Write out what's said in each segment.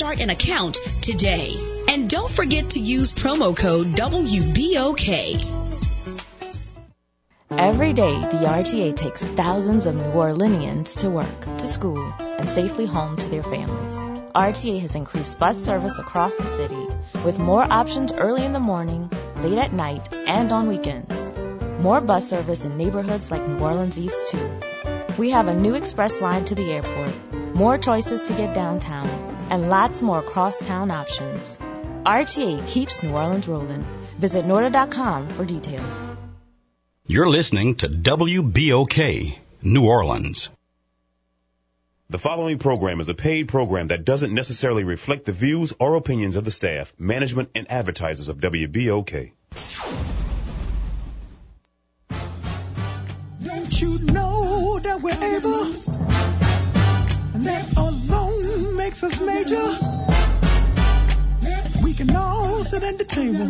start an account today. And don't forget to use promo code WBOK. Every day, the RTA takes thousands of New Orleanians to work, to school, and safely home to their families. RTA has increased bus service across the city with more options early in the morning, late at night, and on weekends. More bus service in neighborhoods like New Orleans East too. We have a new express line to the airport, more choices to get downtown, and lots more crosstown options. RTA keeps New Orleans rolling. Visit Norta.com for details. You're listening to WBOK, New Orleans. The following program is a paid program that doesn't necessarily reflect the views or opinions of the staff, management, and advertisers of WBOK. Don't you know that we're able? Us major. We can all sit at the table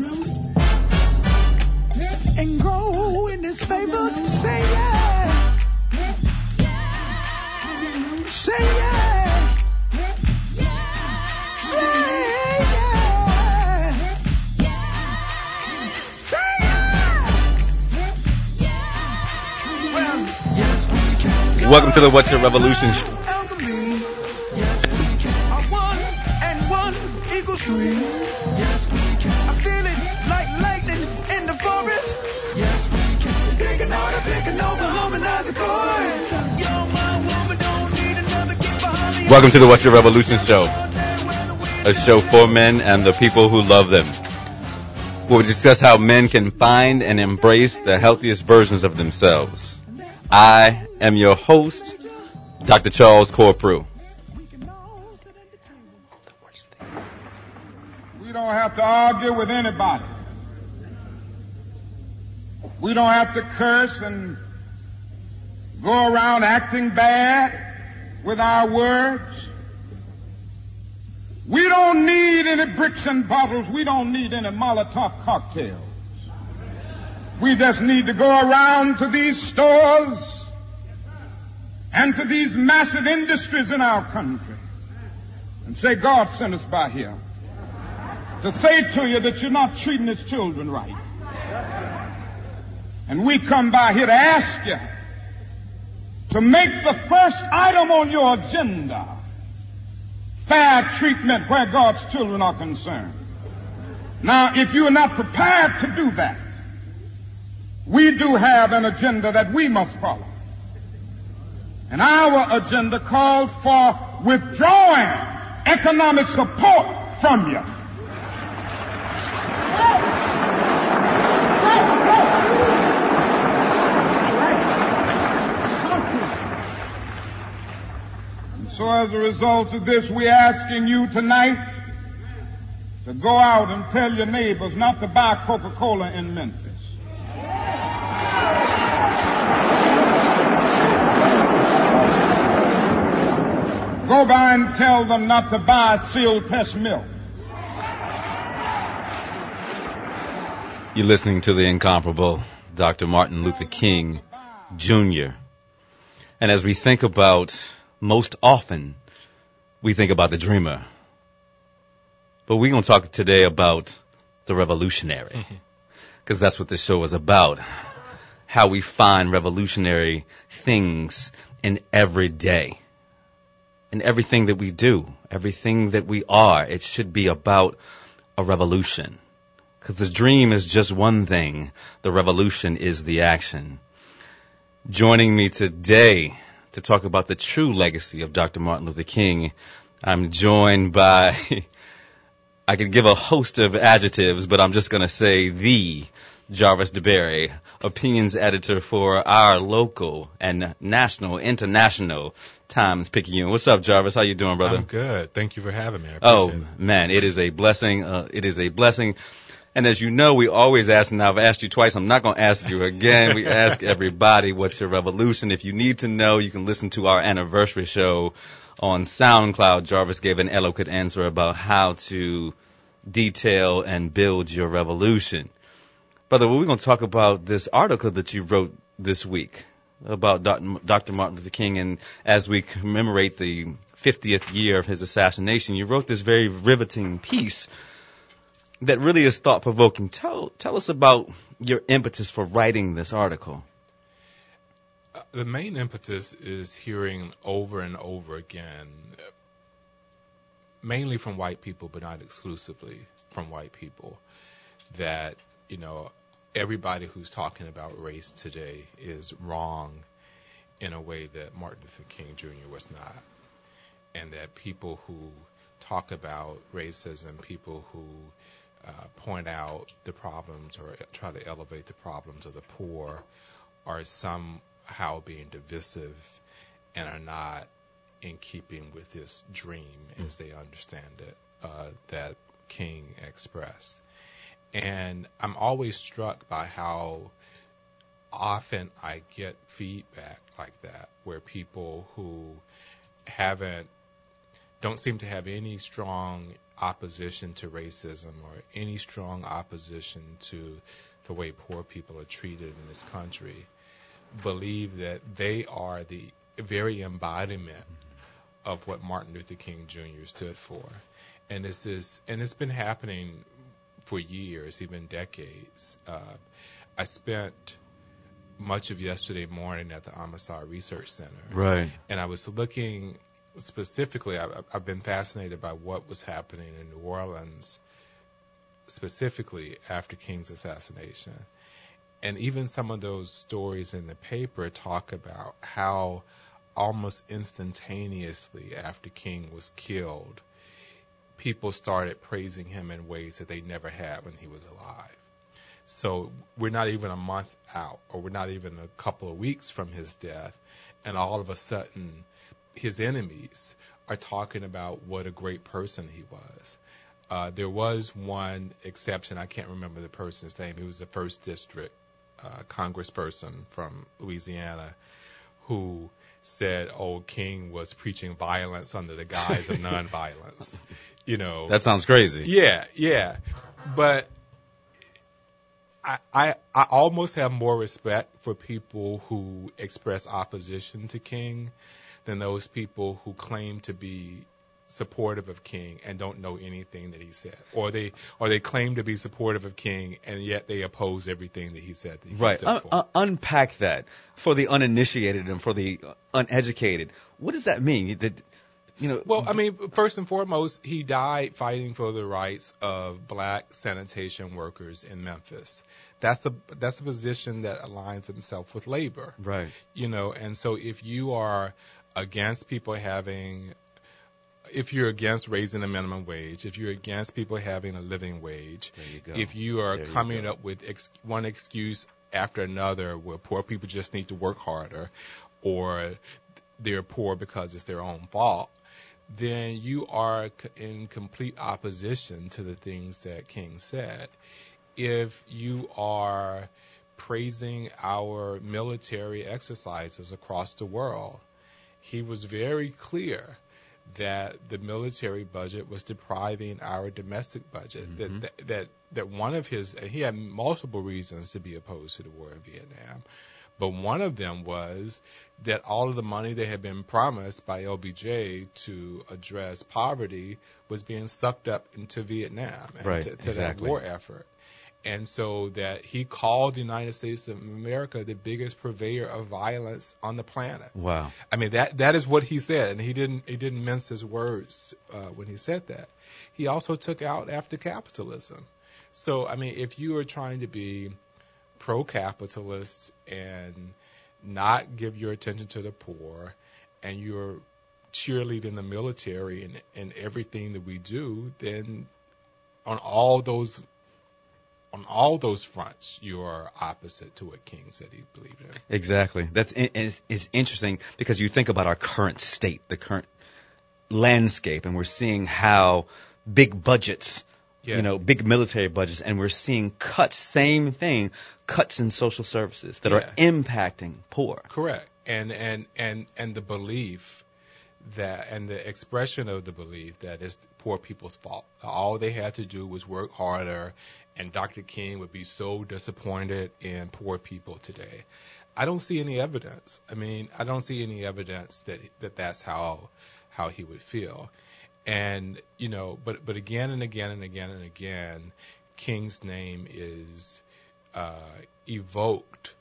and grow in His favor. Say yeah. Say yeah. Welcome to the What's Your Revolution three. Yes, we can. I feel it like lightning in the forest. Yes, we can. Over, harmonizing chords. My woman, don't need another behind me. Welcome to the What's Your Revolution show, a show for men and the people who love them. We'll discuss how men can find and embrace the healthiest versions of themselves. I am your host, Dr. Charles Corprew. Don't have to argue with anybody. We don't have to curse and go around acting bad with our words. We don't need any bricks and bottles. We don't need any Molotov cocktails. We just need to go around to these stores and to these massive industries in our country and say, God sent us by here to say to you that you're not treating his children right. And we come by here to ask you to make the first item on your agenda fair treatment where God's children are concerned. Now, if you are not prepared to do that, we do have an agenda that we must follow. And our agenda calls for withdrawing economic support from you. So as a result of this, we're asking you tonight to go out and tell your neighbors not to buy Coca-Cola in Memphis. Go by and tell them not to buy Sealtest milk. You're listening to the incomparable Dr. Martin Luther King Jr. And as we think about, most often, we think about the dreamer. But we're going to talk today about the revolutionary. Mm-hmm. Because that's what this show is about. How we find revolutionary things in every day. In everything that we do. Everything that we are. It should be about a revolution. Because the dream is just one thing. The revolution is the action. Joining me today to talk about the true legacy of Dr. Martin Luther King, I'm joined by, I could give a host of adjectives, but I'm just going to say the Jarvis DeBerry, opinions editor for our local and national, international Times Picayune. What's up, Jarvis? How you doing, brother? I'm good. Thank you for having me. I Oh it. man, it is a blessing. Uh, it is a blessing. And as you know, we always ask, and I've asked you twice, I'm not going to ask you again. We ask everybody, what's your revolution? If you need to know, you can listen to our anniversary show on SoundCloud. Jarvis gave an eloquent answer about how to detail and build your revolution. Brother, we're going to talk about this article that you wrote this week about. Dr. Martin Luther King, and as we commemorate the 50th year of his assassination, you wrote this very riveting piece that really is thought provoking. Tell, tell us about your impetus for writing this article. Uh, the main impetus is hearing over and over again, mainly from white people, but not exclusively from white people, that, you know, everybody who's talking about race today is wrong in a way that Martin Luther King Jr. was not. And that people who talk about racism, people who uh, point out the problems or try to elevate the problems of the poor are somehow being divisive and are not in keeping with this dream mm. as they understand it uh, that King expressed. And I'm always struck by how often I get feedback like that where people who haven't don't seem to have any strong opposition to racism or any strong opposition to the way poor people are treated in this country believe that they are the very embodiment of what Martin Luther King Jr. stood for. And this is and it's been happening for years, even decades. Uh, I spent much of yesterday morning at the Amistad Research Center. Right. And I was looking specifically, I, I've been fascinated by what was happening in New Orleans, specifically after King's assassination. And even some of those stories in the paper talk about how almost instantaneously after King was killed, people started praising him in ways that they never had when he was alive. So we're not even a month out, or we're not even a couple of weeks from his death, and all of a sudden, his enemies are talking about what a great person he was. Uh, there was one exception. I can't remember the person's name. He was the first district uh, congressperson from Louisiana who said, old King was preaching violence under the guise of nonviolence." You know, that sounds crazy. Yeah, yeah, but I, I I almost have more respect for people who express opposition to King than those people who claim to be supportive of King and don't know anything that he said, or they or they claim to be supportive of King and yet they oppose everything that he said. That he right. Un- un- unpack that for the uninitiated and for the uneducated. What does that mean? That you know. Well, I mean, first and foremost, he died fighting for the rights of black sanitation workers in Memphis. That's a that's a position that aligns himself with labor. Right. You know, and so if you are against people having if you're against raising the minimum wage, if you're against people having a living wage, you if you are coming up with ex- one excuse after another where poor people just need to work harder or they're poor because it's their own fault, then you are in complete opposition to the things that King said. If you are praising our military exercises across the world, he was very clear that the military budget was depriving our domestic budget. Mm-hmm. That, that that one of his he had multiple reasons to be opposed to the war in Vietnam, but one of them was that all of the money that had been promised by LBJ to address poverty was being sucked up into Vietnam and right, to, to exactly. that war effort and so that he called the United States of America the biggest purveyor of violence on the planet. Wow. I mean that that is what he said, and he didn't he didn't mince his words uh, when he said that. He also took out after capitalism. So I mean, if you are trying to be pro-capitalist and not give your attention to the poor, and you're cheerleading the military and, and everything that we do, then on all those on all those fronts, you are opposite to what King said he believed in. Exactly. That's it's, it's interesting because you think about our current state, the current landscape, and we're seeing how big budgets, yeah. you know, big military budgets, and we're seeing cuts. Same thing, cuts in social services that yeah. are impacting poor. Correct. And and and and the belief that and the expression of the belief that it's poor people's fault. All they had to do was work harder and Dr. King would be so disappointed in poor people today. I don't see any evidence. I mean, I don't see any evidence that that that's how how he would feel. And you know, but but again and again and again and again, King's name is uh, evoked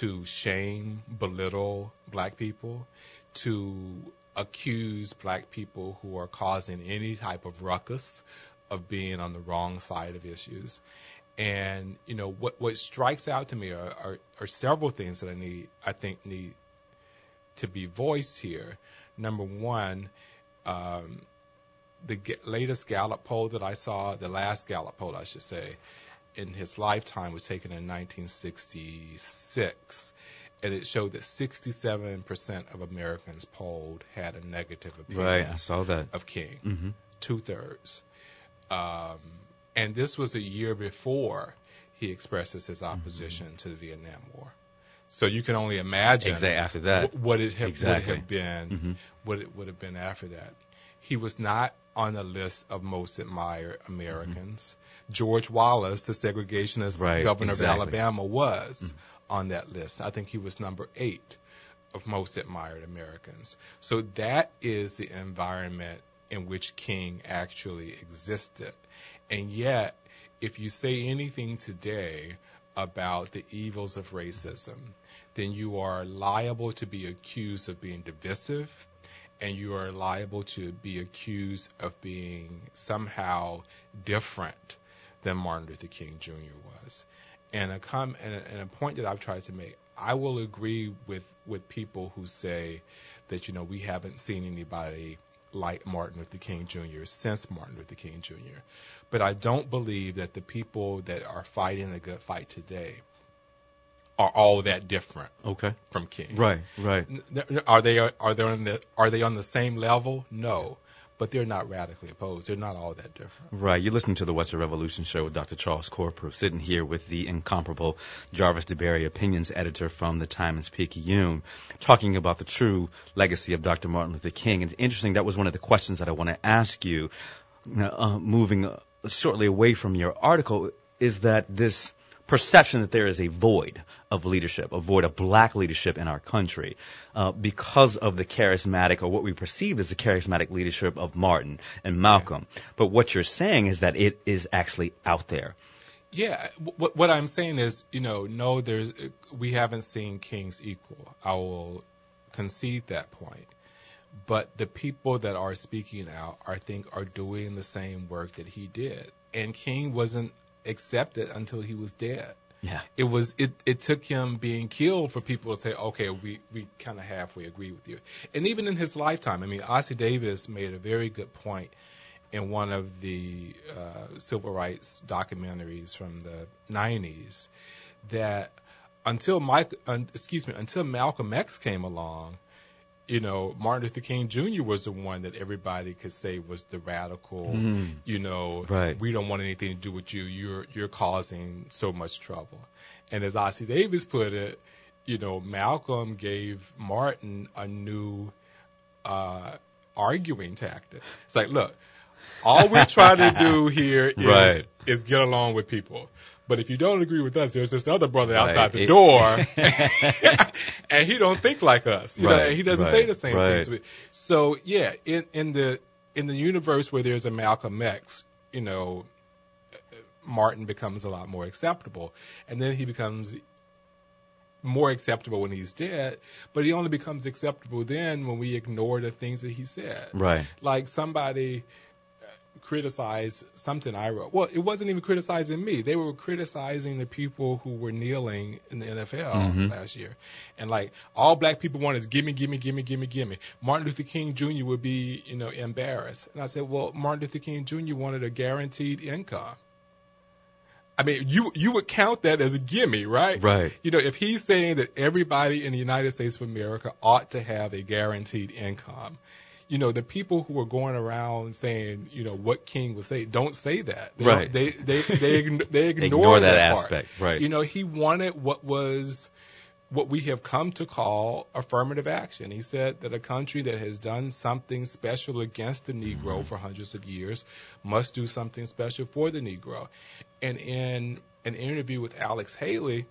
to shame, belittle black people, to accuse black people who are causing any type of ruckus of being on the wrong side of issues. And you know what what strikes out to me are, are, are several things that I need I think need to be voiced here. Number one, um, the g- latest Gallup poll that I saw, the last Gallup poll I should say, in his lifetime was taken in 1966, and it showed that 67% of Americans polled had a negative opinion Right, I saw that. of King, hmm two thirds. Um, and this was a year before he expresses his opposition to the Vietnam War. So you can only imagine Exactly after that. what it have, Exactly. would have been, Mhm. what it would have been after that. He was not on the list of most admired Americans. George Wallace, the segregationist Right, governor exactly. of Alabama, was on that list. I think he was number eight of most admired Americans. So that is the environment in which King actually existed. And yet, if you say anything today about the evils of racism, then you are liable to be accused of being divisive and you are liable to be accused of being somehow different than Martin Luther King Jr. was. And a com- and a, and a point that I've tried to make, I will agree with with people who say that you know we haven't seen anybody like Martin Luther King Jr. since Martin Luther King Jr. But I don't believe that the people that are fighting the good fight today are all that different Okay. from King. Right, right. Are they are they on the are they on the same level? No, but they're not radically opposed. They're not all that different. Right. You're listening to the What's a Revolution show with Dr. Charles Corprew, sitting here with the incomparable Jarvis DeBerry, opinions editor from the Times Picayune, talking about the true legacy of Dr. Martin Luther King. And it's interesting, that was one of the questions that I want to ask you, uh, moving shortly away from your article, is that this perception that there is a void of leadership, a void of black leadership in our country, uh, because of the charismatic or what we perceive as the charismatic leadership of Martin and Malcolm. But what you're saying is that it is actually out there. Yeah, what what I'm saying is, you know, no, there's we haven't seen King's equal. I will concede that point. But the people that are speaking out, I think, are doing the same work that he did. And King wasn't accepted until he was dead. Yeah. It was it, it took him being killed for people to say, okay, we, we kind of halfway agree with you. And even in his lifetime, I mean, Ossie Davis made a very good point in one of the uh, civil rights documentaries from the 90s that until Mike, un, excuse me, until Malcolm X came along, you know, Martin Luther King Jr. was the one that everybody could say was the radical, Mm. you know, Right. we don't want anything to do with you. You're you're causing so much trouble. And as Ossie Davis put it, you know, Malcolm gave Martin a new uh, arguing tactic. It's like, look, all we're trying to do here is Right. is get along with people. But if you don't agree with us, there's this other brother outside the It- door, and he don't think like us. You know, Right, and he doesn't right, say the same right. things. So yeah, in in the in the universe where there's a Malcolm X, you know, Martin becomes a lot more acceptable, and then he becomes more acceptable when he's dead. But he only becomes acceptable then when we ignore the things that he said. Right. Like somebody criticized something I wrote. Well, it wasn't even criticizing me. They were criticizing the people who were kneeling in the NFL Mhm. last year. And like all black people want is gimme, gimme, gimme, gimme, gimme. Martin Luther King Jr. would be, you know, embarrassed. And I said, well, Martin Luther King Jr. wanted a guaranteed income. I mean, you you would count that as a gimme, right? Right. You know, if he's saying that everybody in the United States of America ought to have a guaranteed income, you know, the people who are going around saying, you know, what King would say, don't say that. They Right. don't- They they they ign- they ignore, Ignore that part. aspect, right. You know, he wanted what was what we have come to call affirmative action. He said that a country that has done something special against the Negro Mm-hmm. for hundreds of years must do something special for the Negro. And in an interview with Alex Haley,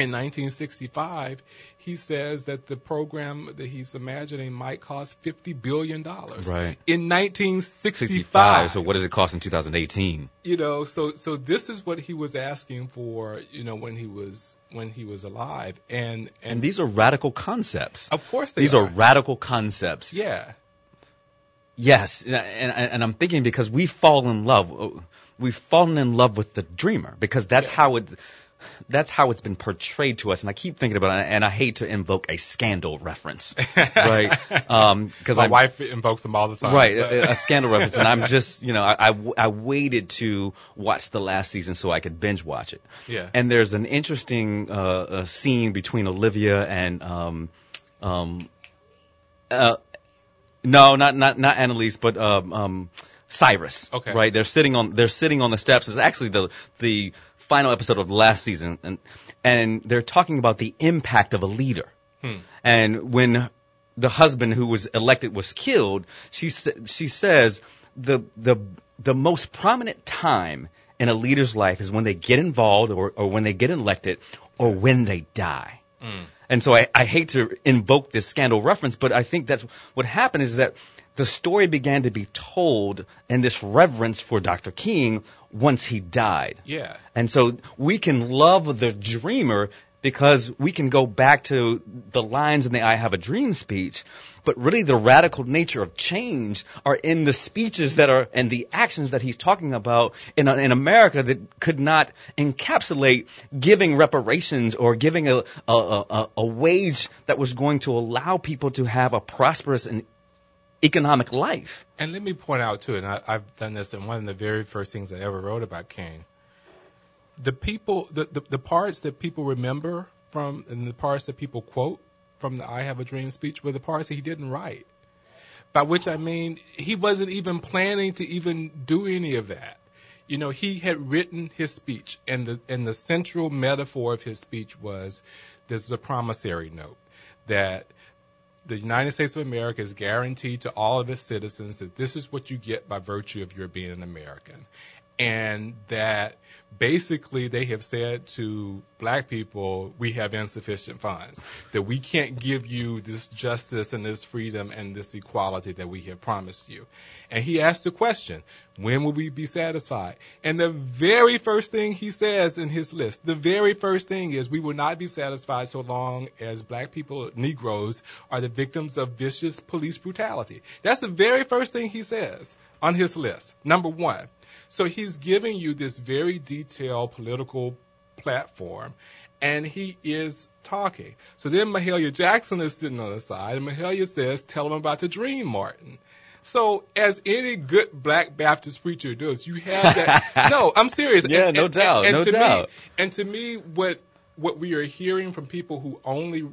in 1965, he says that the program that he's imagining might cost 50 billion dollars. Right. In 1965. So what does it cost in 2018? you know, so so this is what he was asking for, you know, when he was when he was alive, and and, And these are radical concepts. of course they These are. are radical concepts. yeah, Yes, and, and, and I'm thinking because we fall in love, we've fallen in love with the dreamer because that's Yeah. how it, that's how it's been portrayed to us. And I keep thinking about it, and I hate to invoke a scandal reference, right? Because my I'm wife invokes them all the time. right so- a, a scandal reference, and I'm just you know I, I I waited to watch the last season so I could binge watch it. Yeah. And there's an interesting uh, uh, scene between Olivia and um um uh no not not not Annalise but um um Cyrus. Okay. Right. They're sitting on they're sitting on the steps. It's actually the the final episode of the last season, and and they're talking about the impact of a leader. Hmm. And when the husband who was elected was killed, she sa- she says the the the most prominent time in a leader's life is when they get involved or, or when they get elected or when they die. Hmm. And so I, I hate to invoke this scandal reference, but I think that's what happened is that the story began to be told in this reverence for Dr. King once he died. yeah. And so we can love the dreamer because we can go back to the lines in the I Have a Dream speech, but really the radical nature of change are in the speeches that are and the actions that he's talking about in, in America that could not encapsulate giving reparations or giving a, a, a, a wage that was going to allow people to have a prosperous and economic life. And let me point out too, and I, I've done this in one of the very first things I ever wrote about King. The people, the, the the parts that people remember from, and the parts that people quote from the "I Have a Dream" speech were the parts that he didn't write. By which I mean he wasn't even planning to even do any of that. You know, he had written his speech, and the and the central metaphor of his speech was this is a promissory note that the United States of America is guaranteed to all of its citizens that this is what you get by virtue of your being an American. And that basically they have said to black people, we have insufficient funds, that we can't give you this justice and this freedom and this equality that we have promised you. And he asked the question, when will we be satisfied? And the very first thing he says in his list, the very first thing is we will not be satisfied so long as black people, Negroes, are the victims of vicious police brutality. That's the very first thing he says on his list. Number one. So he's giving you this very detailed political platform, and he is talking. So then Mahalia Jackson is sitting on the side, and Mahalia says, tell him about the dream, Martin. So, as any good black Baptist preacher does, you have that. no, I'm serious. Yeah, no doubt, no to doubt. Me, and to me, what what we are hearing from people who only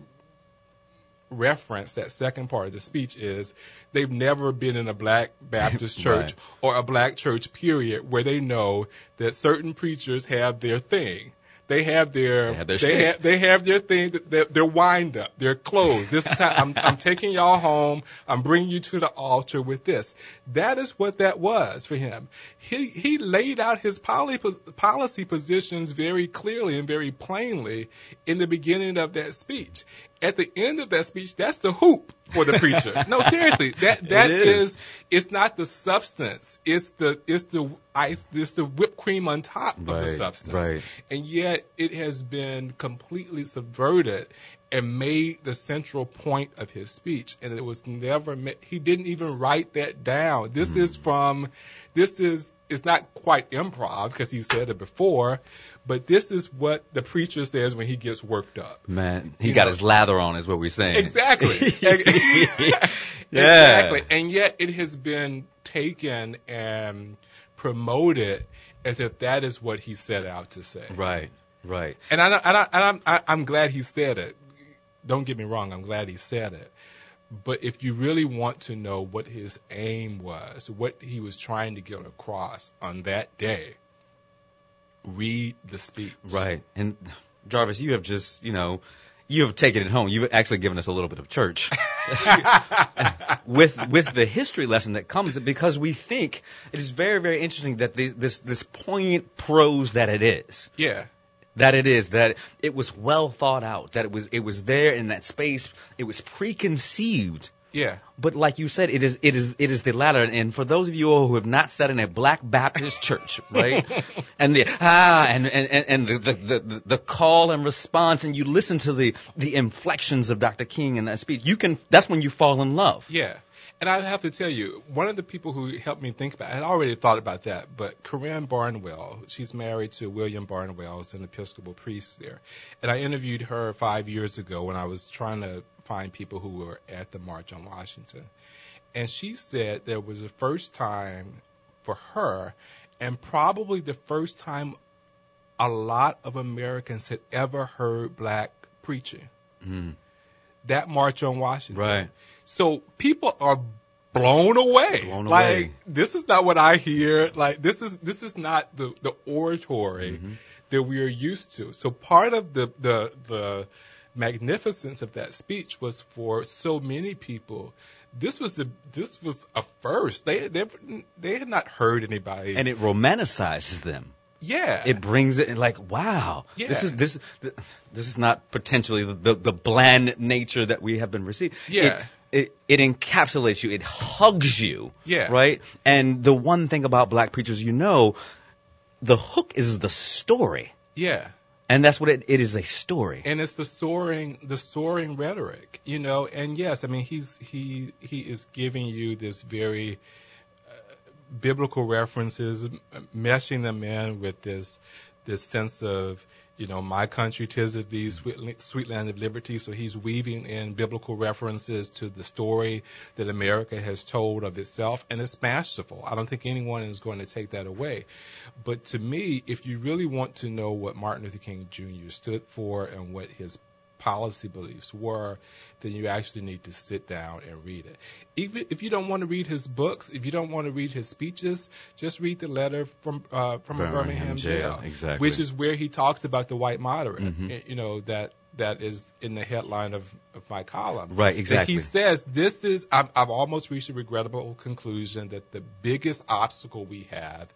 reference that second part of the speech is they've never been in a black Baptist church Right. or a black church period where they know that certain preachers have their thing. They have their They have their they, have, they have their thing that they're, they're wind up, they're closed. This is how I'm, I'm taking y'all home. I'm bringing you to the altar with this. That is what that was for him. He he laid out his poly, policy positions very clearly and very plainly in the beginning of that speech. At the end of that speech, that's the whoop for the preacher. no, seriously, that that It is. is. it's not the substance. It's the it's the ice. It's the whipped cream on top of the substance right. and yet it has been completely subverted and made the central point of his speech and it was never he didn't even write that down this is hmm. from this is it's not quite improv because he said it before but this is what the preacher says when he gets worked up Man, he You got know. his lather on, is what we're saying. Exactly. Yeah. Exactly. And yet it has been taken and promoted as if that is what he set out to say. Right, right. And, I, and, I, and I'm, I, I'm glad he said it. Don't get me wrong, I'm glad he said it. But if you really want to know what his aim was, what he was trying to get across on that day, read the speech. Right. And Jarvis, you have just, you know, you have taken it home. You've actually given us a little bit of church with with the history lesson that comes because we think it is very very interesting that the, this this poignant prose that it is Yeah. That it is that it was well thought out that it was it was there in that space. It was preconceived. Yeah. but like you said it is it is it is the latter. And for those of you all who have not sat in a black baptist church right? And the ah and and and- and the, the the the call and response and you listen to the the inflections of dr king in that speech you can that's when you fall in love. Yeah. And I have to tell you, one of the people who helped me think about it, I had already thought about that, but Corinne Barnwell, she's married to William Barnwell, who's an Episcopal priest there. And I interviewed her five years ago when I was trying to find people who were at the March on Washington. And she said there was the first time for her, and probably the first time a lot of Americans had ever heard black preaching. Mm. That March on Washington. Right. So people are blown away. Blown like, away. This is not what I hear. Like this is this is not the the oratory Mm-hmm. that we are used to. So part of the the the magnificence of that speech was for so many people. This was the this was a first. They they they had not heard anybody. and it romanticizes them yeah. it brings it like wow Yeah. this is this this is not potentially the, the the bland nature that we have been received Yeah. it, it it encapsulates you it hugs you Yeah. right and the one thing about black preachers you know the hook is the story yeah. and that's what it, it is a story and it's the soaring the soaring rhetoric you know and yes i mean he's he he is giving you this very biblical references meshing them in with this this sense of you know my country tis of thee sweet, sweet land of liberty. So he's weaving in biblical references to the story that america has told of itself and it's masterful. I don't think anyone is going to take that away. But to me if you really want to know what martin luther king jr stood for and what his policy beliefs were, then you actually need to sit down and read it. Even if you don't want to read his books, if you don't want to read his speeches, just read the letter from uh, from a Birmingham Birmingham jail, jail, exactly. which is where he talks about the white moderate. Mhm. You know that that is in the headline of, of my column. Right, exactly. he says this is I've, I've almost reached a regrettable conclusion that the biggest obstacle we have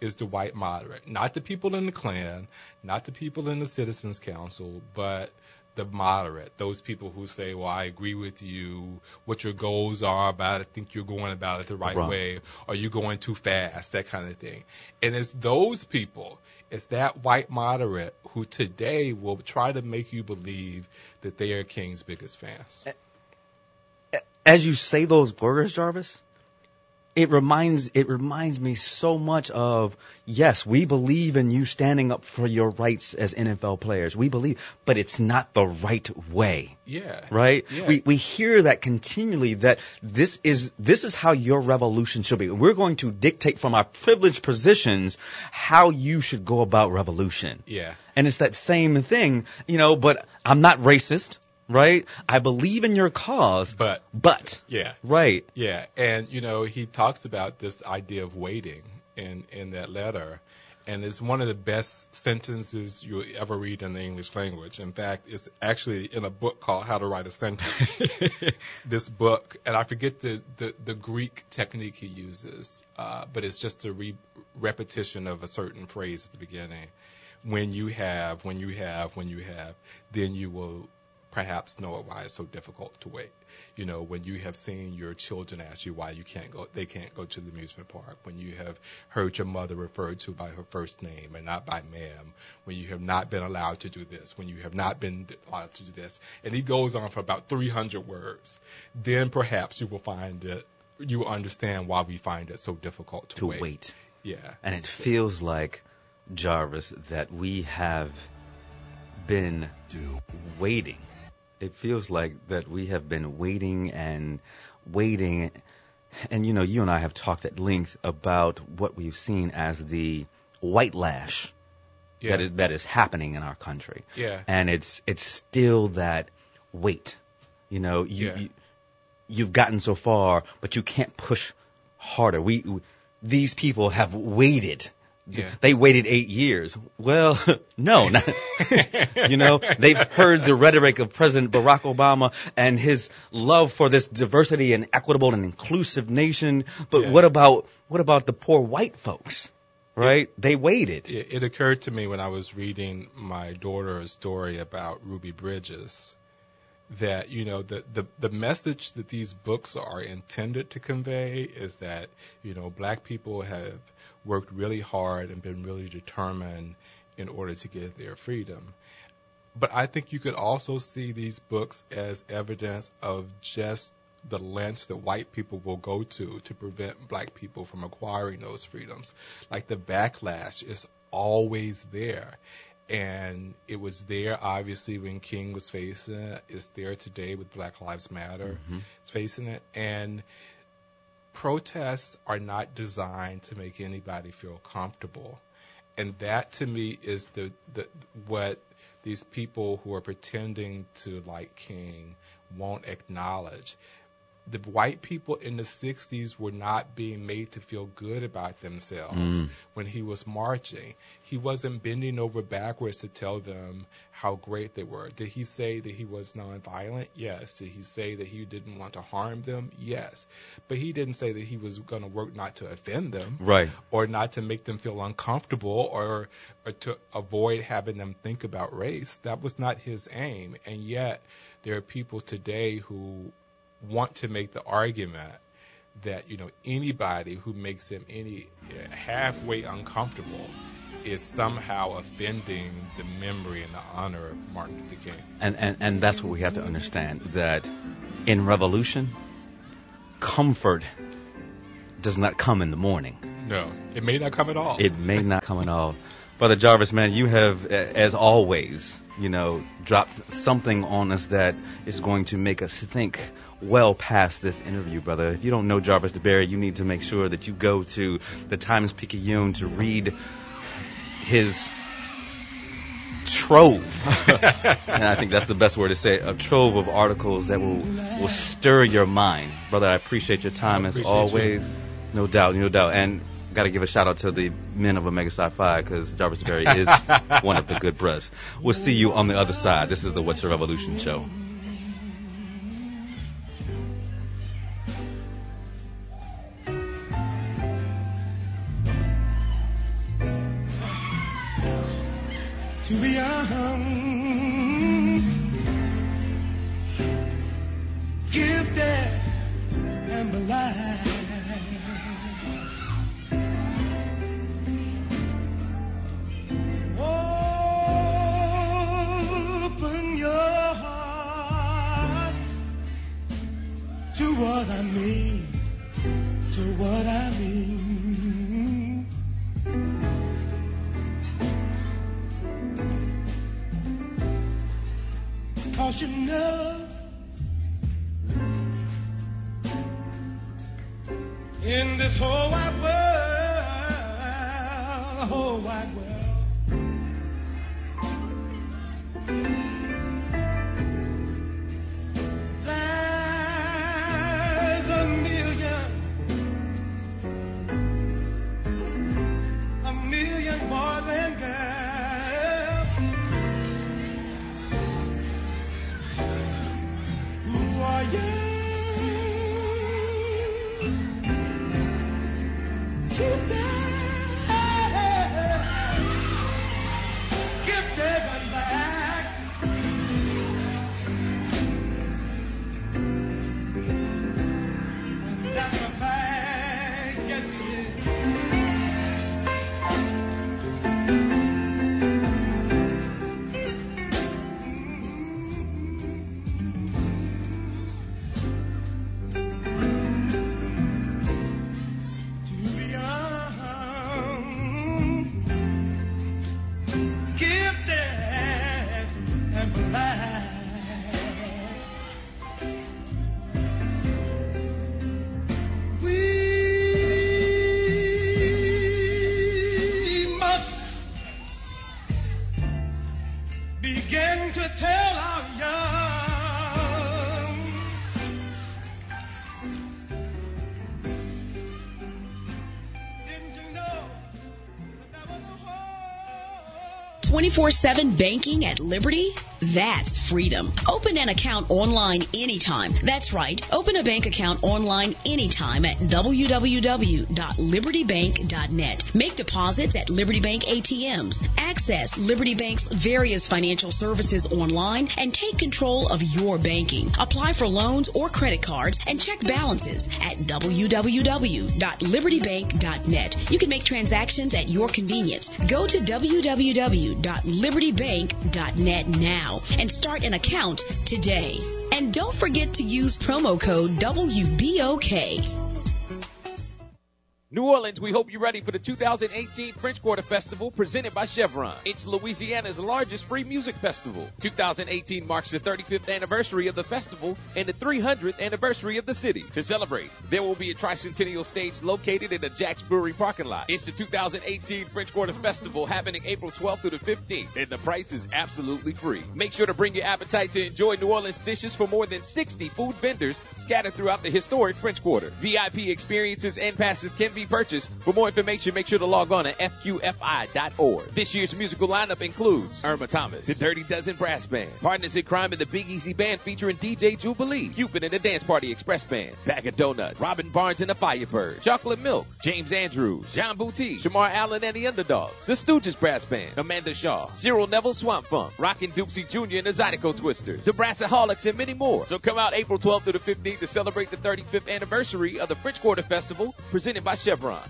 is the white moderate, not the people in the Klan, not the people in the Citizens Council, but the moderate, those people who say, "Well, I agree with you. What your goals are, but I think you're going about it the right Right. way. Are you going too fast? That kind of thing." And it's those people, it's that white moderate who today will try to make you believe that they are King's biggest fans. as you say those words, Jarvis, it reminds it reminds me so much of yes, we believe in you standing up for your rights as NFL players. We believe, but it's not the right way. Yeah. Right? Yeah. We we hear that continually that this is this is how your revolution should be. We're going to dictate from our privileged positions how you should go about revolution. Yeah. And it's that same thing, you know, but I'm not racist, right? I believe in your cause, But but yeah. right. Yeah, and you know he talks about this idea of waiting in in that letter, and it's one of the best sentences you'll ever read in the English language. In fact, it's actually in a book called How to Write a Sentence. this book, and I forget the the, the Greek technique he uses, uh, but it's just a re- repetition of a certain phrase at the beginning. When you have, when you have, when you have, then you will perhaps know why it's so difficult to wait. You know, when you have seen your children ask you why you can't go, they can't go to the amusement park. When you have heard your mother referred to by her first name and not by ma'am. When you have not been allowed to do this. When you have not been allowed to do this. And he goes on for about 300 words. Then perhaps you will find it, you will understand why we find it so difficult to, To wait. wait. Yeah. And it feels like, Jarvis, that we have been waiting. It feels like that we have been waiting and waiting. And, you know, you and I have talked at length about what we've seen as the white lash yeah. that, is, that is happening in our country. Yeah. And it's, it's still that wait. You know, you, Yeah. you, you've gotten so far, but you can't push harder. We, these people have waited. Yeah. They waited eight years. Well, no, not, you know, they've heard the rhetoric of President Barack Obama and his love for this diversity and equitable and inclusive nation. But Yeah. what about, what about the poor white folks? right? They waited. It, it occurred to me when I was reading my daughter a story about Ruby Bridges that you know the, the the message that these books are intended to convey is that you know black people have worked really hard and been really determined in order to get their freedom but I think you could also see these books as evidence of just the lengths that white people will go to to prevent black people from acquiring those freedoms. Like the backlash is always there. And it was there obviously when King was facing it. It's there today with Black Lives Matter. Mm-hmm. It's facing it. And protests are not designed to make anybody feel comfortable. And that to me is the, the what these people who are pretending to like King won't acknowledge the white people in the 60s were not being made to feel good about themselves mm. when he was marching. He wasn't bending over backwards to tell them how great they were. Did he say that he was nonviolent? Yes. Did he say that he didn't want to harm them? Yes. But he didn't say that he was going to work not to offend them. Right. Or not to make them feel uncomfortable or, or to avoid having them think about race. That was not his aim. And yet, there are people today who want to make the argument that you know anybody who makes him any halfway uncomfortable is somehow offending the memory and the honor of Martin Luther King. And and and that's what we have to understand that in revolution, comfort does not come in the morning. No, it may not come at all. It may not come at all. Brother Jarvis, man, you have, as always, you know, dropped something on us that is going to make us think well past this interview, brother. If you don't know Jarvis DeBerry, you need to make sure that you go to the Times Picayune to read his trove. and I think that's the best word to say a trove of articles that will will stir your mind. Brother, I appreciate your time as always. You. No doubt, no doubt. And got to give a shout out to the men of Omega Psi Phi because Jarvis Berry is one of the good brothers. We'll see you on the other side. This is the What's Your Revolution show. Open your heart to what I mean, to what I mean. Cause you know in this whole wide world, whole wide world. There's a million, a million boys 24-7 banking at Liberty? That's freedom. Open an account online anytime. That's right. Open a bank account online anytime at www.libertybank.net. Make deposits at Liberty Bank ATMs, Access Liberty Bank's various financial services online and take control of your banking. Apply for loans or credit cards and check balances at www.libertybank.net. You can make transactions at your convenience. Go to www.libertybank.net now and start an account today. And don't forget to use promo code WBOK. New Orleans, we hope you're ready for the 2018 French Quarter Festival presented by Chevron. It's Louisiana's largest free music festival. 2018 marks the 35th anniversary of the festival and the 300th anniversary of the city. To celebrate, there will be a tricentennial stage located in the Jax Brewery parking lot. It's the 2018 French Quarter Festival happening April 12th through the 15th, and the price is absolutely free. Make sure to bring your appetite to enjoy New Orleans dishes from more than 60 food vendors scattered throughout the historic French Quarter. VIP experiences and passes can be purchased. For more information, make sure to log on to fqfi.org. This year's musical lineup includes Irma Thomas, the Dirty Dozen Brass Band, Partners in Crime and the Big Easy Band featuring DJ Jubilee, Cupid and the Dance Party Express Band, Bag of Donuts, Robin Barnes and the Fiyabirds, Chocolate Milk, James Andrews, John Boutté, Shamarr Allen and the Underdogs, the Stooges Brass Band, Amanda Shaw, Cyril Neville Swamp Funk, Rockin' Dopsie Jr. and the Zydeco Twisters, the Brassaholics and many more. So come out April 12th through the 15th to celebrate the 35th anniversary of the French Quarter Festival presented by Chevron.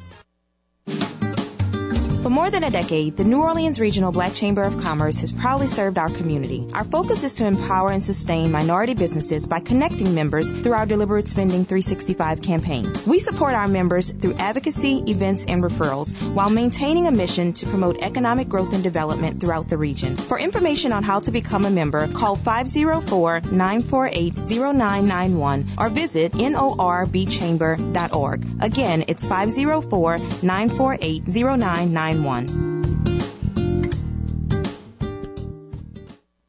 For more than a decade, the New Orleans Regional Black Chamber of Commerce has proudly served our community. Our focus is to empower and sustain minority businesses by connecting members through our Deliberate Spending 365 campaign. We support our members through advocacy, events, and referrals while maintaining a mission to promote economic growth and development throughout the region. For information on how to become a member, call 504-948-0991 or visit norbchamber.org. Again, it's 504-948-0991.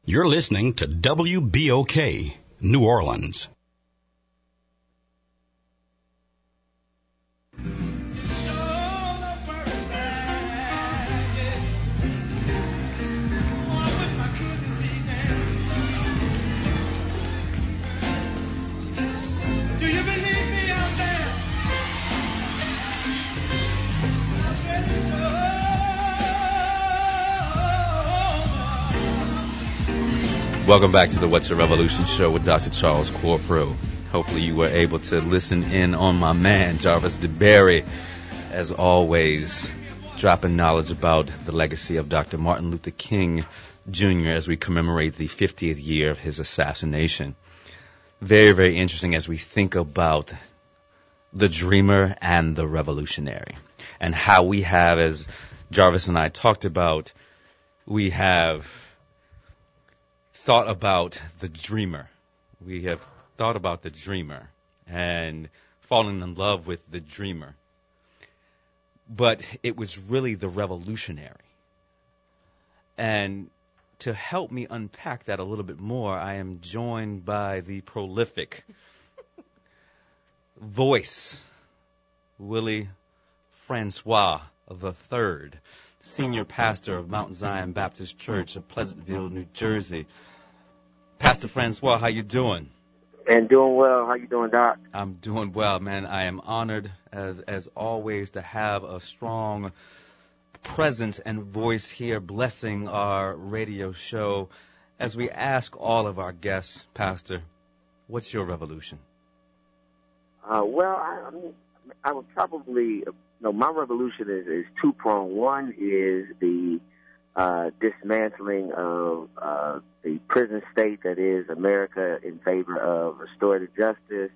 You're listening to WBOK, New Orleans. Welcome back to the What's a Revolution show with Dr. Charles Corprew. Hopefully you were able to listen in on my man, Jarvis DeBerry, as always, dropping knowledge about the legacy of Dr. Martin Luther King Jr. as we commemorate the 50th year of his assassination. Very, very interesting as we think about the dreamer and the revolutionary and how we have, as Jarvis and I talked about, we have thought about the dreamer. We have thought about the dreamer and fallen in love with the dreamer. But it was really the revolutionary. And to help me unpack that a little bit more, I am joined by the prolific voice, Willie Francois III, senior pastor of Mount Zion Baptist Church of Pleasantville, New Jersey. Pastor Francois, how you doing? And doing well. How you doing, Doc? I'm doing well, man. I am honored as as always to have a strong presence and voice here blessing our radio show as we ask all of our guests, Pastor, what's your revolution? Uh, well, I, I mean, I would probably, you no, my revolution is, is two pronged. One is the uh, dismantling of uh, the prison state that is America in favor of restorative justice.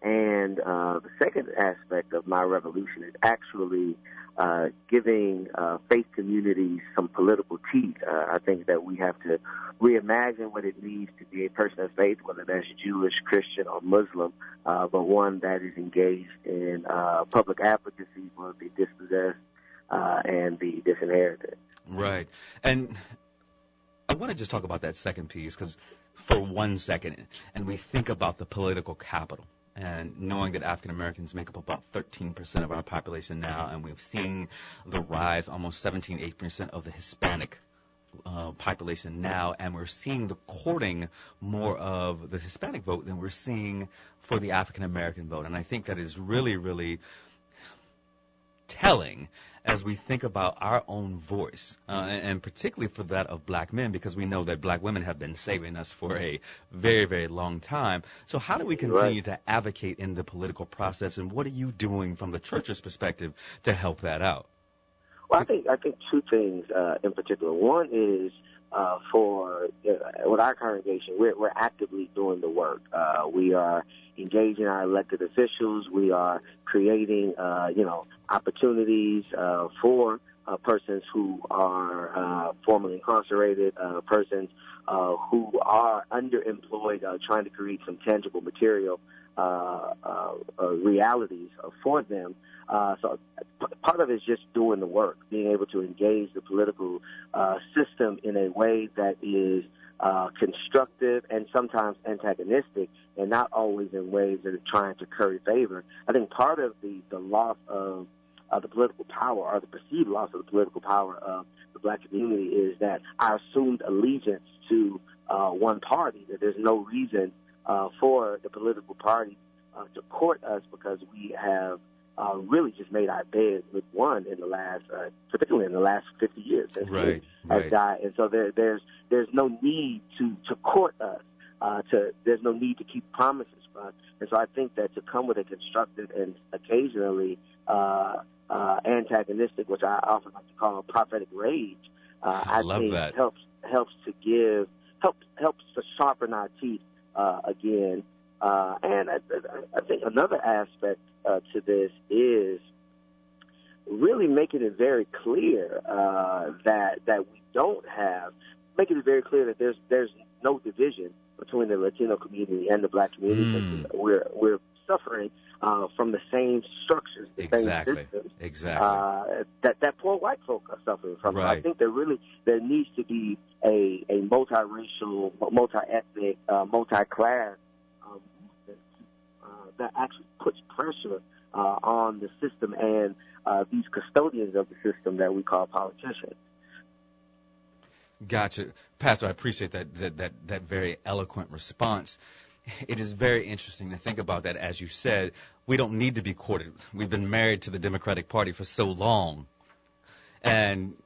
And uh, the second aspect of my revolution is actually uh, giving uh, faith communities some political teeth. Uh, I think that we have to reimagine what it means to be a person of faith, whether that's Jewish, Christian, or Muslim, uh, but one that is engaged in uh, public advocacy for the dispossessed uh, and the disinherited. Right. And I want to just talk about that second piece because for one second, and we think about the political capital and knowing that African Americans make up about 13% of our population now, and we've seen the rise, almost 17, 8% of the Hispanic uh, population now, and we're seeing the courting more of the Hispanic vote than we're seeing for the African American vote. And I think that is really, really telling as we think about our own voice, uh, and, and particularly for that of black men, because we know that black women have been saving us for a very, very long time. So, how do we continue Right. to advocate in the political process, and what are you doing from the church's perspective to help that out? Well, I think I think two things uh, in particular. One is uh, for uh, with our congregation, we're, we're actively doing the work. Uh, we are engaging our elected officials. We are creating, uh, you know, opportunities uh, for persons who are uh, formerly incarcerated, uh, persons uh, who are underemployed, uh, trying to create some tangible material uh, uh, uh, realities uh, for them. Uh, so part of it is just doing the work, being able to engage the political uh, system in a way that is uh, constructive and sometimes antagonistic, and not always in ways that are trying to curry favor. I think part of the, the loss of uh, the political power or the perceived loss of the political power of the black community is that our assumed allegiance to uh, one party, that there's no reason uh, for the political party uh, to court us because we have uh, really just made our bed with one in the last, uh, particularly in the last 50 years. since Right, he has right. died. And so there, there's there's no need to to court us. Uh, to there's no need to keep promises from. And so I think that to come with a constructive and occasionally uh, uh, antagonistic, which I often like to call prophetic rage, uh, I I, love think that. helps helps to give helps helps to sharpen our teeth uh, again. Uh, and I, I think another aspect uh, to this is really making it very clear uh, that that we don't have making it very clear that there's there's no division between the Latino community and the black community. Mm. We're we're suffering uh, from the same structures, the Exactly. same systems Exactly. uh, that that poor white folk are suffering from. So I think there really there needs to be a a multiracial, multi-ethnic, uh, multi-class um, uh, that actually puts pressure uh, on the system and uh, these custodians of the system that we call politicians. Gotcha. Pastor, I appreciate that, that, that, that very eloquent response. It is very interesting to think about that. As you said, we don't need to be courted. We've been married to the Democratic Party for so long. And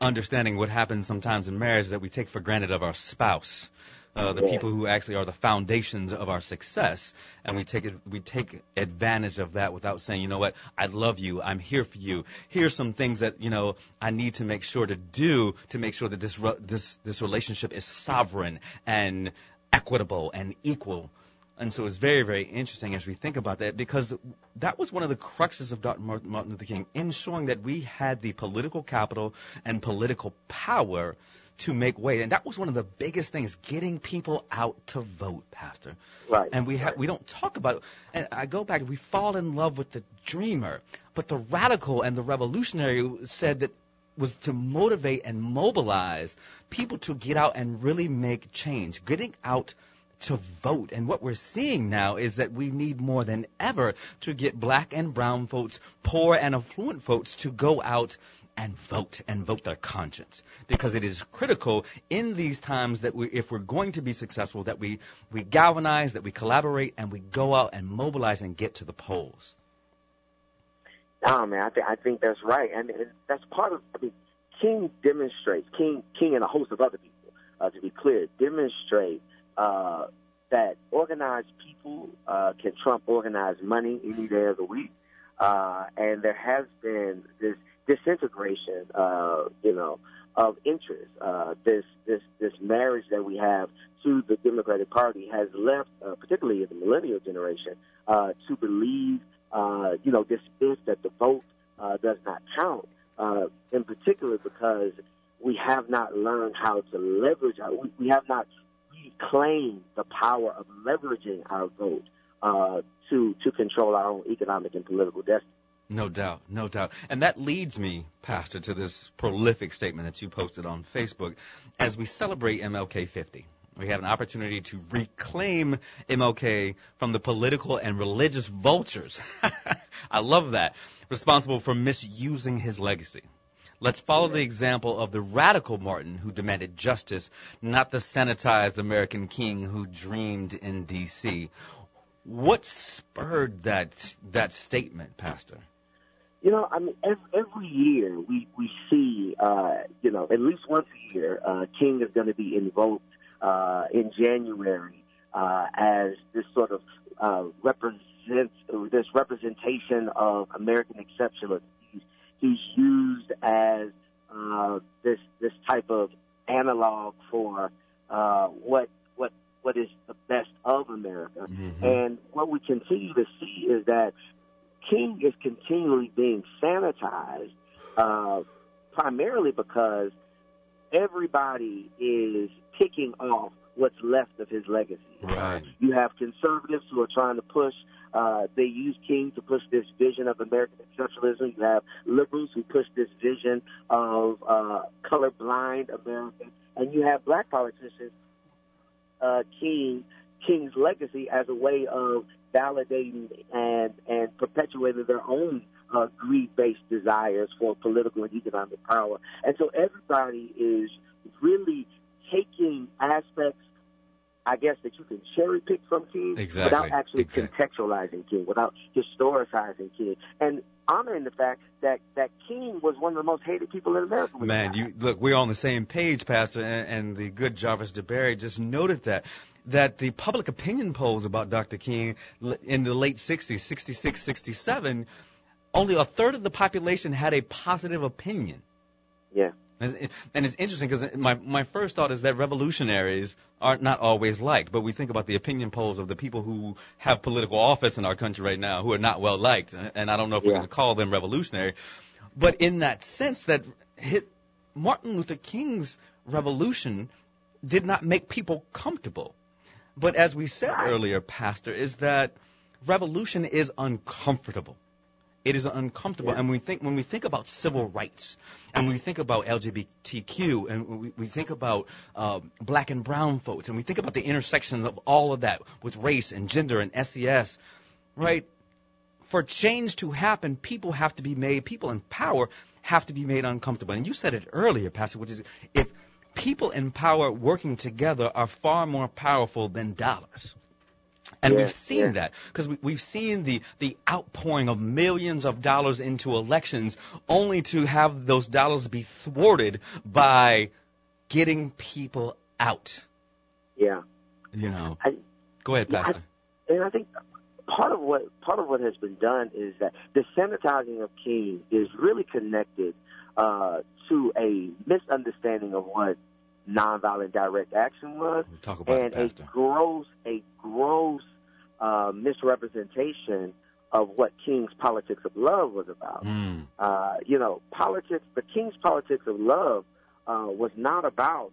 understanding what happens sometimes in marriage that we take for granted of our spouse, uh, the Yeah. people who actually are the foundations of our success, and we take it, we take advantage of that without saying, you know what, I love you, I'm here for you. Here's some things that you know I need to make sure to do to make sure that this re- this this relationship is sovereign and equitable and equal. And so it's very, very interesting as we think about that because that was one of the cruxes of Dr. Martin Luther King in showing that we had the political capital and political power to make way. And that was one of the biggest things, getting people out to vote, Pastor. Right. And we have we don't talk about it. And I go back, we fall in love with the dreamer, but the radical and the revolutionary said that was to motivate and mobilize people to get out and really make change, getting out to vote. And what we're seeing now is that we need more than ever to get black and brown votes, poor and affluent votes to go out and vote and vote their conscience because it is critical in these times that we if we're going to be successful that we we galvanize that we collaborate and we go out and mobilize and get to the polls Oh man, I think I think that's right, and, and that's part of. I mean, King demonstrates King King and a host of other people, uh, to be clear, demonstrate uh, that organized people uh, can trump organized money any day of the week, uh, and there has been this disintegration, uh, you know, of interest. Uh, this this this marriage that we have to the Democratic Party has left, uh, particularly the millennial generation, uh, to believe uh, you know, dismiss that the vote uh, does not count, uh, in particular because we have not learned how to leverage our, we, we have not reclaimed the power of leveraging our vote uh, to, to control our own economic and political destiny. No doubt, no doubt. And that leads me, Pastor, to this prolific statement that you posted on Facebook. As we celebrate MLK 50, we have an opportunity to reclaim MLK from the political and religious vultures. I love that. Responsible for misusing his legacy. Let's follow the example of the radical Martin who demanded justice, not the sanitized American king who dreamed in D.C. What spurred that that statement, Pastor? You know, I mean, every, year we we see, uh, you know, at least once a year, uh, King is going to be invoked uh, in January uh, as this sort of uh, represents this representation of American exceptionalism. He's, he's used as uh, this this type of analog for uh, what what what is the best of America. Mm-hmm. And what we continue to see is that King is continually being sanitized, uh, primarily because everybody is picking off what's left of his legacy. Right. You have conservatives who are trying to push. Uh, they use King to push this vision of American exceptionalism. You have liberals who push this vision of uh, colorblind America, and you have black politicians. Uh, King King's legacy as a way of validating and and perpetuating their own uh, greed-based desires for political and economic power. And so everybody is really taking aspects, I guess, that you can cherry pick from King Exactly. without actually Exactly. contextualizing King, without historicizing King, and honoring the fact that that King was one of the most hated people in America. Man, you look, we're on the same page, Pastor, and, and the good Jarvis DeBerry just noted that that the public opinion polls about Dr. King in the late 60s, 66, 67, only a third of the population had a positive opinion. Yeah. And, it- and it's interesting because my, my first thought is that revolutionaries are not always liked, but we think about the opinion polls of the people who have political office in our country right now who are not well liked, and I don't know if we're going to call them revolutionary, but in that sense that hit Martin Luther King's revolution did not make people comfortable. But as we said earlier, Pastor, is that revolution is uncomfortable. It is uncomfortable, and we think when we think about civil rights, and we think about LGBTQ, and we, we think about uh, black and brown folks, and we think about the intersections of all of that with race and gender and SES, right? For change to happen, people have to be made, people in power have to be made uncomfortable. And you said it earlier, Pastor, which is if people in power working together are far more powerful than dollars. And Yeah, we've seen yeah. that because we, we've seen the, the outpouring of millions of dollars into elections only to have those dollars be thwarted by getting people out. Yeah. You know. I, Go ahead, Yeah, I- Pastor. and I think part of what part of what has been done is that the sanitizing of King is really connected uh, to a misunderstanding of what nonviolent direct action was, We'll talk about and a gross a gross uh, misrepresentation of what King's politics of love was about. Mm. Uh, you know, politics, the King's politics of love uh, was not about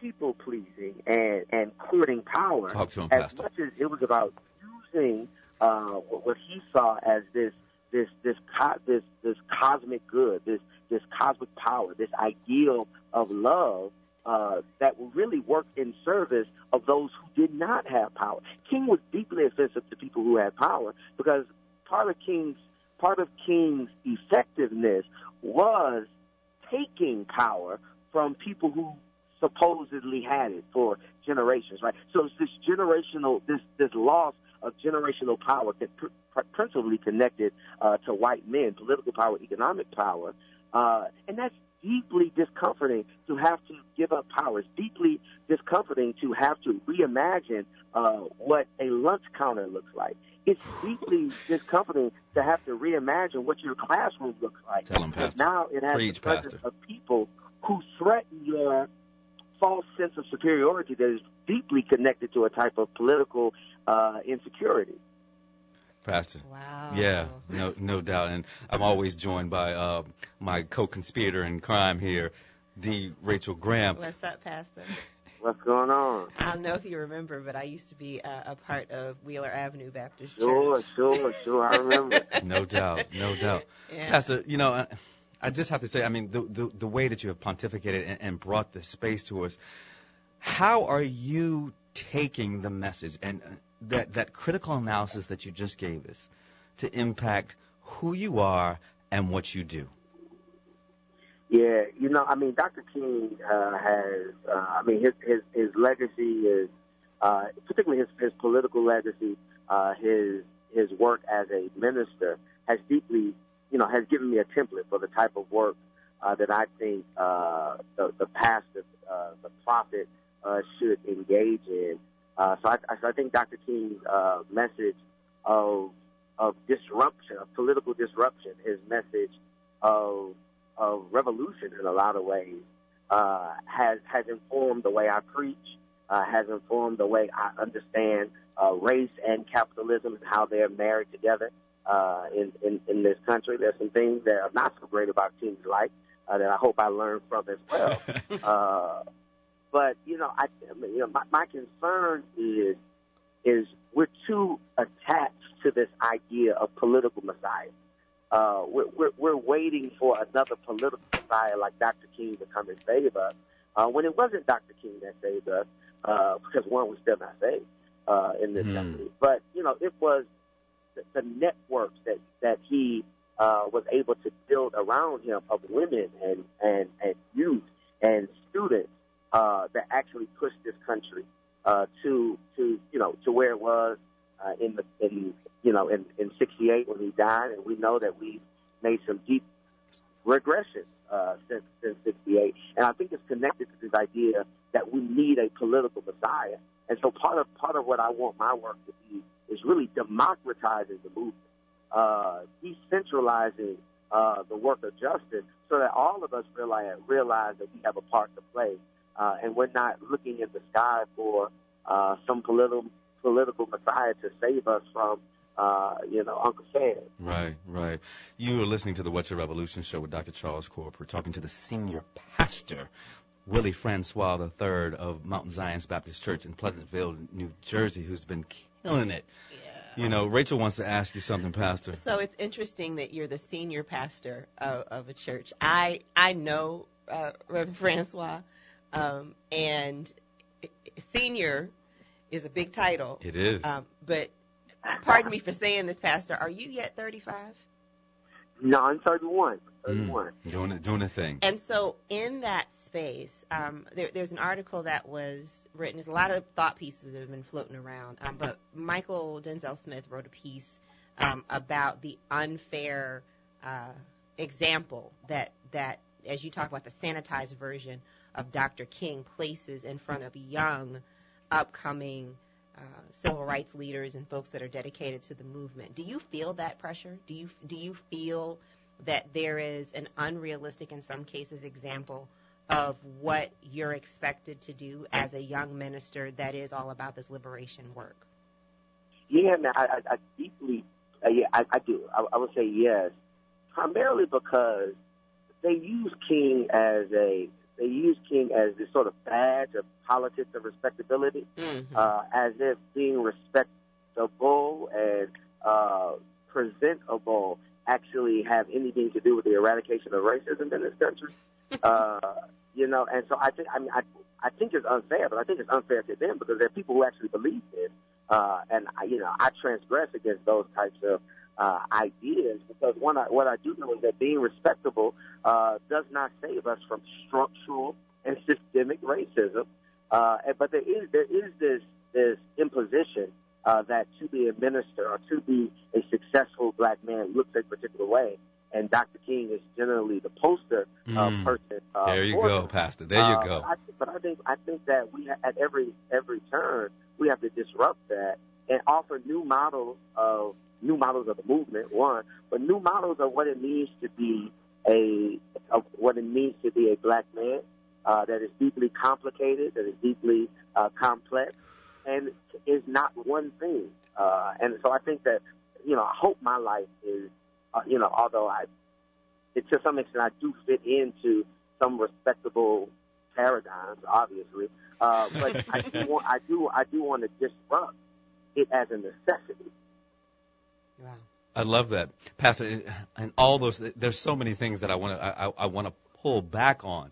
people pleasing and, and courting power Talk to him, as Pastor. much as it was about using uh, what what he saw as this this this co- this this cosmic good, this this cosmic power, this ideal of love uh, that really work in service of those who did not have power. King was deeply offensive to people who had power because part of King's part of King's effectiveness was taking power from people who supposedly had it for generations, right? So it's this generational, this this loss of generational power that pr- principally connected uh, to white men, political power, economic power, uh, and that's deeply discomforting to have to give up power. It's deeply discomforting to have to reimagine uh, what a lunch counter looks like. It's deeply discomforting to have to reimagine what your classroom looks like. Tell 'em, Because Pastor. Now it has Preach, the presence Pastor. of people who threaten your false sense of superiority that is deeply connected to a type of political uh, insecurity. Pastor. Wow. Yeah, no, no doubt. And I'm always joined by uh, my co-conspirator in crime here, the Rachel Graham. What's up, Pastor? What's going on? I don't know if you remember, but I used to be a, a part of Wheeler Avenue Baptist Sure, Church. sure, sure. Sure. I remember. No doubt, no doubt. Yeah. Pastor, you know, I, I just have to say, I mean, the, the, the way that you have pontificated and, and brought this space to us, how are you taking the message and uh, that, that critical analysis that you just gave us to impact who you are and what you do? Yeah, you know, I mean, Dr. King uh, has, uh, I mean, his his his legacy is, uh, particularly his his political legacy, uh, his his work as a minister has deeply, you know, has given me a template for the type of work uh, that I think uh, the, the pastor, uh, the prophet, uh, should engage in. Uh, so I, I think Dr. King's uh, message of of disruption, of political disruption, his message of of revolution in a lot of ways uh, has has informed the way I preach, uh, has informed the way I understand uh, race and capitalism and how they're married together uh, in, in in this country. There's some things that are not so great about King's life uh, that I hope I learn from as well. uh, but you know, I you know my, my concern is is we're too attached to this idea of political messiah. Uh, we're, we're, we're waiting for another political messiah like Dr. King to come and save us. Uh, when it wasn't Dr. King that saved us, uh, because one was still not saved uh, in this Hmm. country. But you know, it was the, the networks that that he uh, was able to build around him of women and and and youth and students uh, that actually pushed this country uh, to to you know to where it was uh, in the in you know in in '68 when he died, and we know that we made some deep regression uh, since since '68, and I think it's connected to this idea that we need a political messiah. And so part of part of what I want my work to be is really democratizing the movement, uh, decentralizing uh, the work of justice, so that all of us realize realize that we have a part to play, uh, and we're not looking in the sky for uh, some political political messiah to save us from, uh, you know, Uncle Sam. Right, right. You are listening to the What's Your Revolution show with Dr. Charles Corp. We're talking to the senior pastor, Willie Francois III of Mountain Zion's Baptist Church in Pleasantville, New Jersey, who's been killing it. Yeah. You know, Rachel wants to ask you something, Pastor. So it's interesting that you're the senior pastor of, of a church. I I know uh, Reverend Francois, um, and senior is a big title. It is. Um, but pardon me for saying this, Pastor. Are you yet 35? No, I'm 31. 31. Mm, doing it, doing a thing. And so, in that space, um, there, there's an article that was written. There's a lot of thought pieces that have been floating around. Um, but Mychal Denzel Smith wrote a piece um, about the unfair uh, example that that, as you talk about the sanitized version of Dr. King, places in front of young, upcoming. Uh, civil rights leaders and folks that are dedicated to the movement. Do you feel that pressure? Do you do you feel that there is an unrealistic, in some cases, example of what you're expected to do as a young minister that is all about this liberation work? Yeah, man, I, I, I deeply, uh, yeah, I, I do. I, I would say yes, primarily because they use King as a, they use King as this sort of badge of politics of respectability, uh, as if being respectable and uh, presentable actually have anything to do with the eradication of racism in this country. uh, you know, and so I think, I mean, I, I think it's unfair, but I think it's unfair to them because there are people who actually believe this. Uh, and I, you know, I transgress against those types of uh, ideas because one, I, what I do know is that being respectable uh, does not save us from structural and systemic racism. Uh, but there is there is this this imposition uh, that to be a minister or to be a successful black man looks a particular way. And Dr. King is generally the poster uh, Mm. person. Uh, There you go, them. Pastor. There you Uh, go. But I, but I think I think that we ha- at every every turn we have to disrupt that and offer new models of new models of the movement. One, but new models of what it means to be a of what it means to be a black man uh, that is deeply complicated, that is deeply uh, complex, and is not one thing. Uh, and so I think that you know I hope my life is uh, you know although I it, to some extent I do fit into some respectable paradigms, obviously. Uh, but I do want, I do, I do want to disrupt it as a necessity. Wow. I love that, Pastor. And all those, there's so many things that I want to, I, I want to pull back on,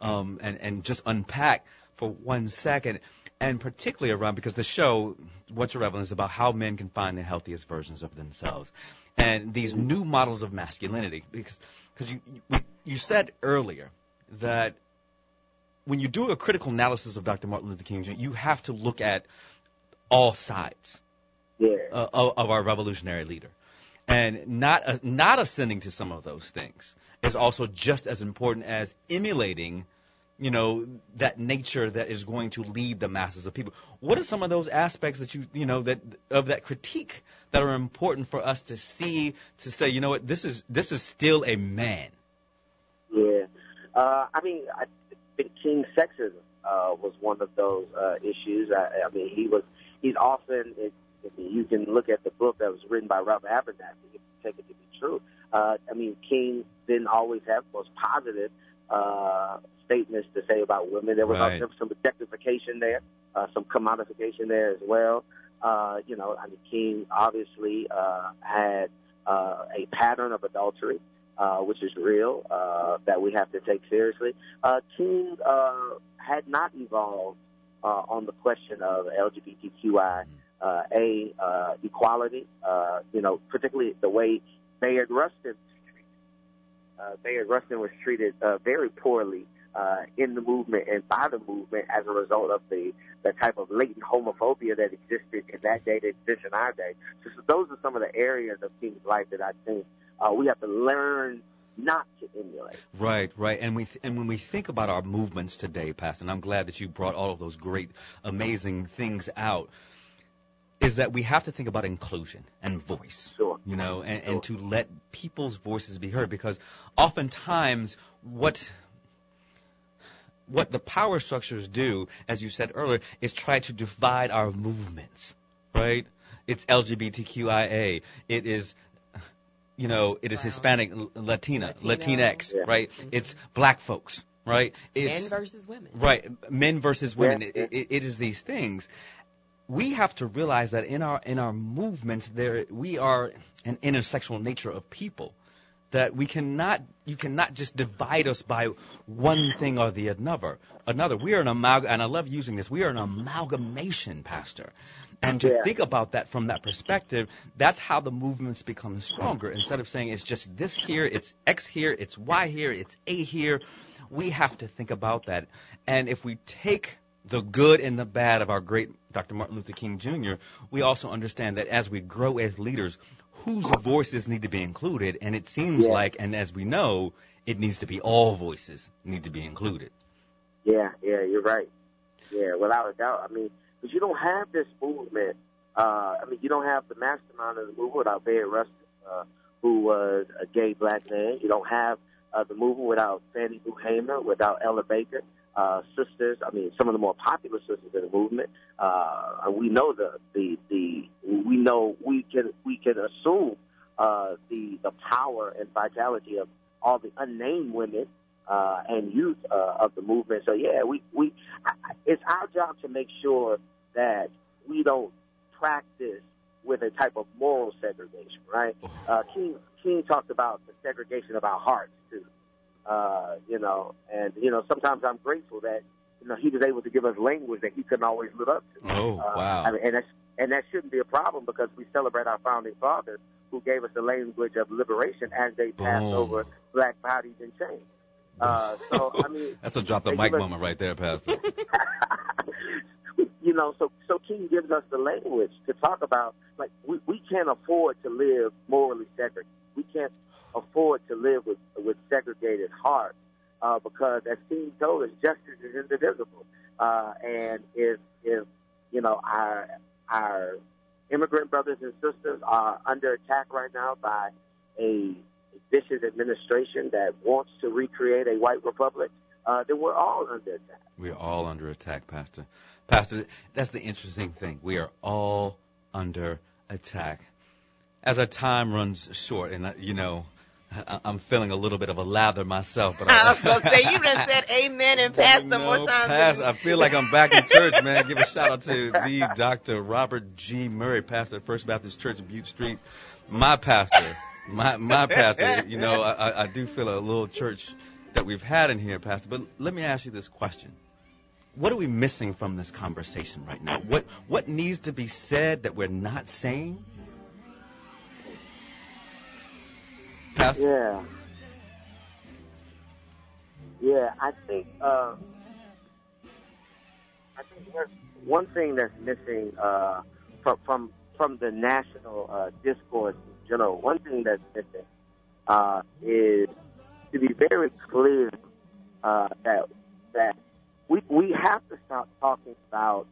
um, and and just unpack for one second, and particularly around because the show, What's Your Rebel, is about how men can find the healthiest versions of themselves, and these new models of masculinity. Because because you, you you said earlier that when you do a critical analysis of Dr. Martin Luther King Jr., you have to look at all sides Yeah. uh, of, of our revolutionary leader, and not uh, not ascending to some of those things is also just as important as emulating, you know, that nature that is going to lead the masses of people. What are some of those aspects that you you know that of that critique that are important for us to see to say, you know what, this is this is still a man. Yeah. Uh, I mean, I think King sexism uh, was one of those uh, issues. I, I mean, he was, he's often, it, I mean, you can look at the book that was written by Robert Abernathy, if you take it to be true. Uh, I mean, King didn't always have the most positive uh, statements to say about women. There was, Right. was some objectification there, uh, some commodification there as well. Uh, you know, I mean, King obviously uh, had uh, a pattern of adultery uh, which is real, uh, that we have to take seriously. Uh, King uh, had not evolved uh, on the question of LGBTQI uh, uh, equality. Uh, you know, particularly the way Bayard Rustin treated. Uh, Bayard Rustin was treated very poorly in the movement and by the movement as a result of the the type of latent homophobia that existed in that day that exists in our day. So, so those are some of the areas of King's life that I think we have to learn not to emulate. Right, right. And we th- and when we think about our movements today, Pastor, and I'm glad that you brought all of those great, amazing things out, is that we have to think about inclusion and voice. Sure. You know, and, and to let people's voices be heard because oftentimes what what the power structures do, as you said earlier, is try to divide our movements, right? It's LGBTQIA. It is, you know, it is Hispanic, Latina, Latino. Latinx, Yeah. right? It's black folks, right? It's, Men versus women. Right, men versus women. Yeah. It, it, it is these things. We have to realize that in our in our movements, there we are an intersectional nature of people. That we cannot, you cannot just divide us by one thing or the another. Another, we are an amalgam, and I love using this. We are an amalgamation, Pastor. And to Yeah. think about that from that perspective, that's how the movements become stronger. Instead of saying it's just this here, it's X here, it's Y here, it's A here, we have to think about that. And if we take the good and the bad of our great Dr. Martin Luther King Jr., we also understand that as we grow as leaders, whose voices need to be included. And it seems Yeah. like, and as we know, it needs to be all voices need to be included. Yeah, yeah, you're right. Yeah, without a doubt. I mean, because you don't have this movement. Uh, I mean, you don't have the mastermind of the movement without Bayard Rustin, uh, who was a gay black man. You don't have uh, the movement without Fannie Lou Hamer, without Ella Baker, uh, sisters. I mean, some of the more popular sisters in the movement. Uh, we know the the the we know we can we can assume uh, the the power and vitality of all the unnamed women uh, and youth uh, of the movement. So yeah, we we it's our job to make sure that we don't practice with a type of moral segregation, right? Uh, King King talked about the segregation of our hearts too. Uh, you know, and you know sometimes I'm grateful that you know he was able to give us language that he couldn't always live up to. Oh, Uh, wow. I mean, and that's and that shouldn't be a problem because we celebrate our founding fathers who gave us the language of liberation as they passed Boom. over black bodies in chains. Uh, so I mean, That's a drop the mic moment right there, Pastor. you know, so so King gives us the language to talk about like we, we can't afford to live morally segregated. We can't afford to live with with segregated hearts uh, because, as King told us, justice is indivisible. Uh, and if if you know our our immigrant brothers and sisters are under attack right now by a vicious administration that wants to recreate a white republic, uh, then we're all under attack. We're all under attack, Pastor. Pastor, that's the interesting thing. We are all under attack. As our time runs short, and uh, you know, I- I'm feeling a little bit of a lather myself, but I was going to say, you done said amen and pastor No, more times. Pastor, I feel like I'm back in church, man. Give a shout out to the Dr. Robert G. Murray, pastor at First Baptist Church in Butte Street. My pastor, my my pastor. You know, I, I- do feel a little church that we've had in here, Pastor. But let me ask you this question: What are we missing from this conversation right now? What what needs to be said that we're not saying? Pastor, Yeah. Yeah, I think uh, I think there's one thing that's missing uh, from from from the national uh, discourse in general. One thing that's missing uh, is to be very clear uh, that that we we have to stop talking about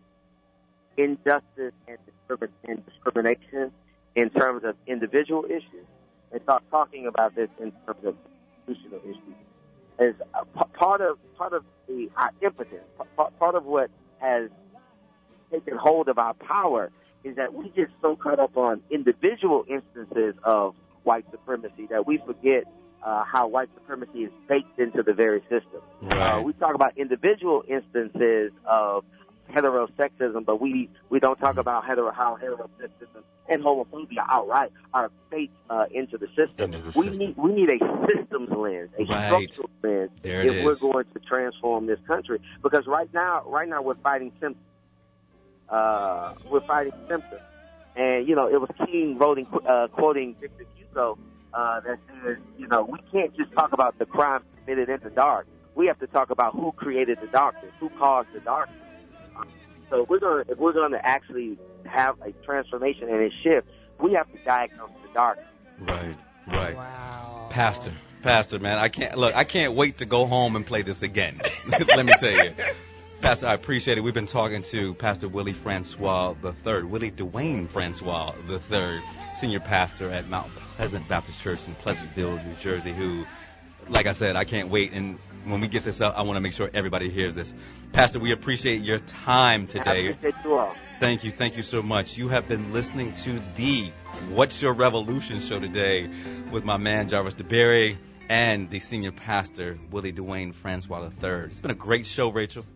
injustice and, discrimin- and discrimination in terms of individual issues and start talking about this in terms of institutional issues. As a p- part of part of the our impotence, p- part of what has taken hold of our power is that we get so caught up on individual instances of white supremacy that we forget uh, how white supremacy is baked into the very system. Right. Uh, we talk about individual instances of heterosexism, but we we don't talk about hetero how heterosexism and homophobia outright are baked uh, into the system. Into the we system. need we need a systems lens, a Right. structural lens, There if we're going to transform this country. Because right now, right now we're fighting symptoms. Uh, we're fighting symptoms, and you know it was King voting, uh, quoting Victor Hugo uh, that says, you know, we can't just talk about the crime committed in the dark. We have to talk about who created the darkness, who caused the darkness. So if we're gonna if we're gonna actually have a transformation and a shift, we have to diagnose the darkness. Right, right. Wow. Pastor, Pastor, man, I can't look. I can't wait to go home and play this again. Let me tell you, Pastor, I appreciate it. We've been talking to Pastor Willie Francois III, Willie Dwayne Francois III, senior pastor at Mount Pleasant Baptist Church in Pleasantville, New Jersey, who, like I said, I can't wait. And when we get this up, I want to make sure everybody hears this. Pastor, we appreciate your time I today. appreciate you all. Thank you, thank you so much. You have been listening to the What's Your Revolution show today with my man Jarvis DeBerry and the senior pastor Willie Dwayne Francois III. It's been a great show, Rachel.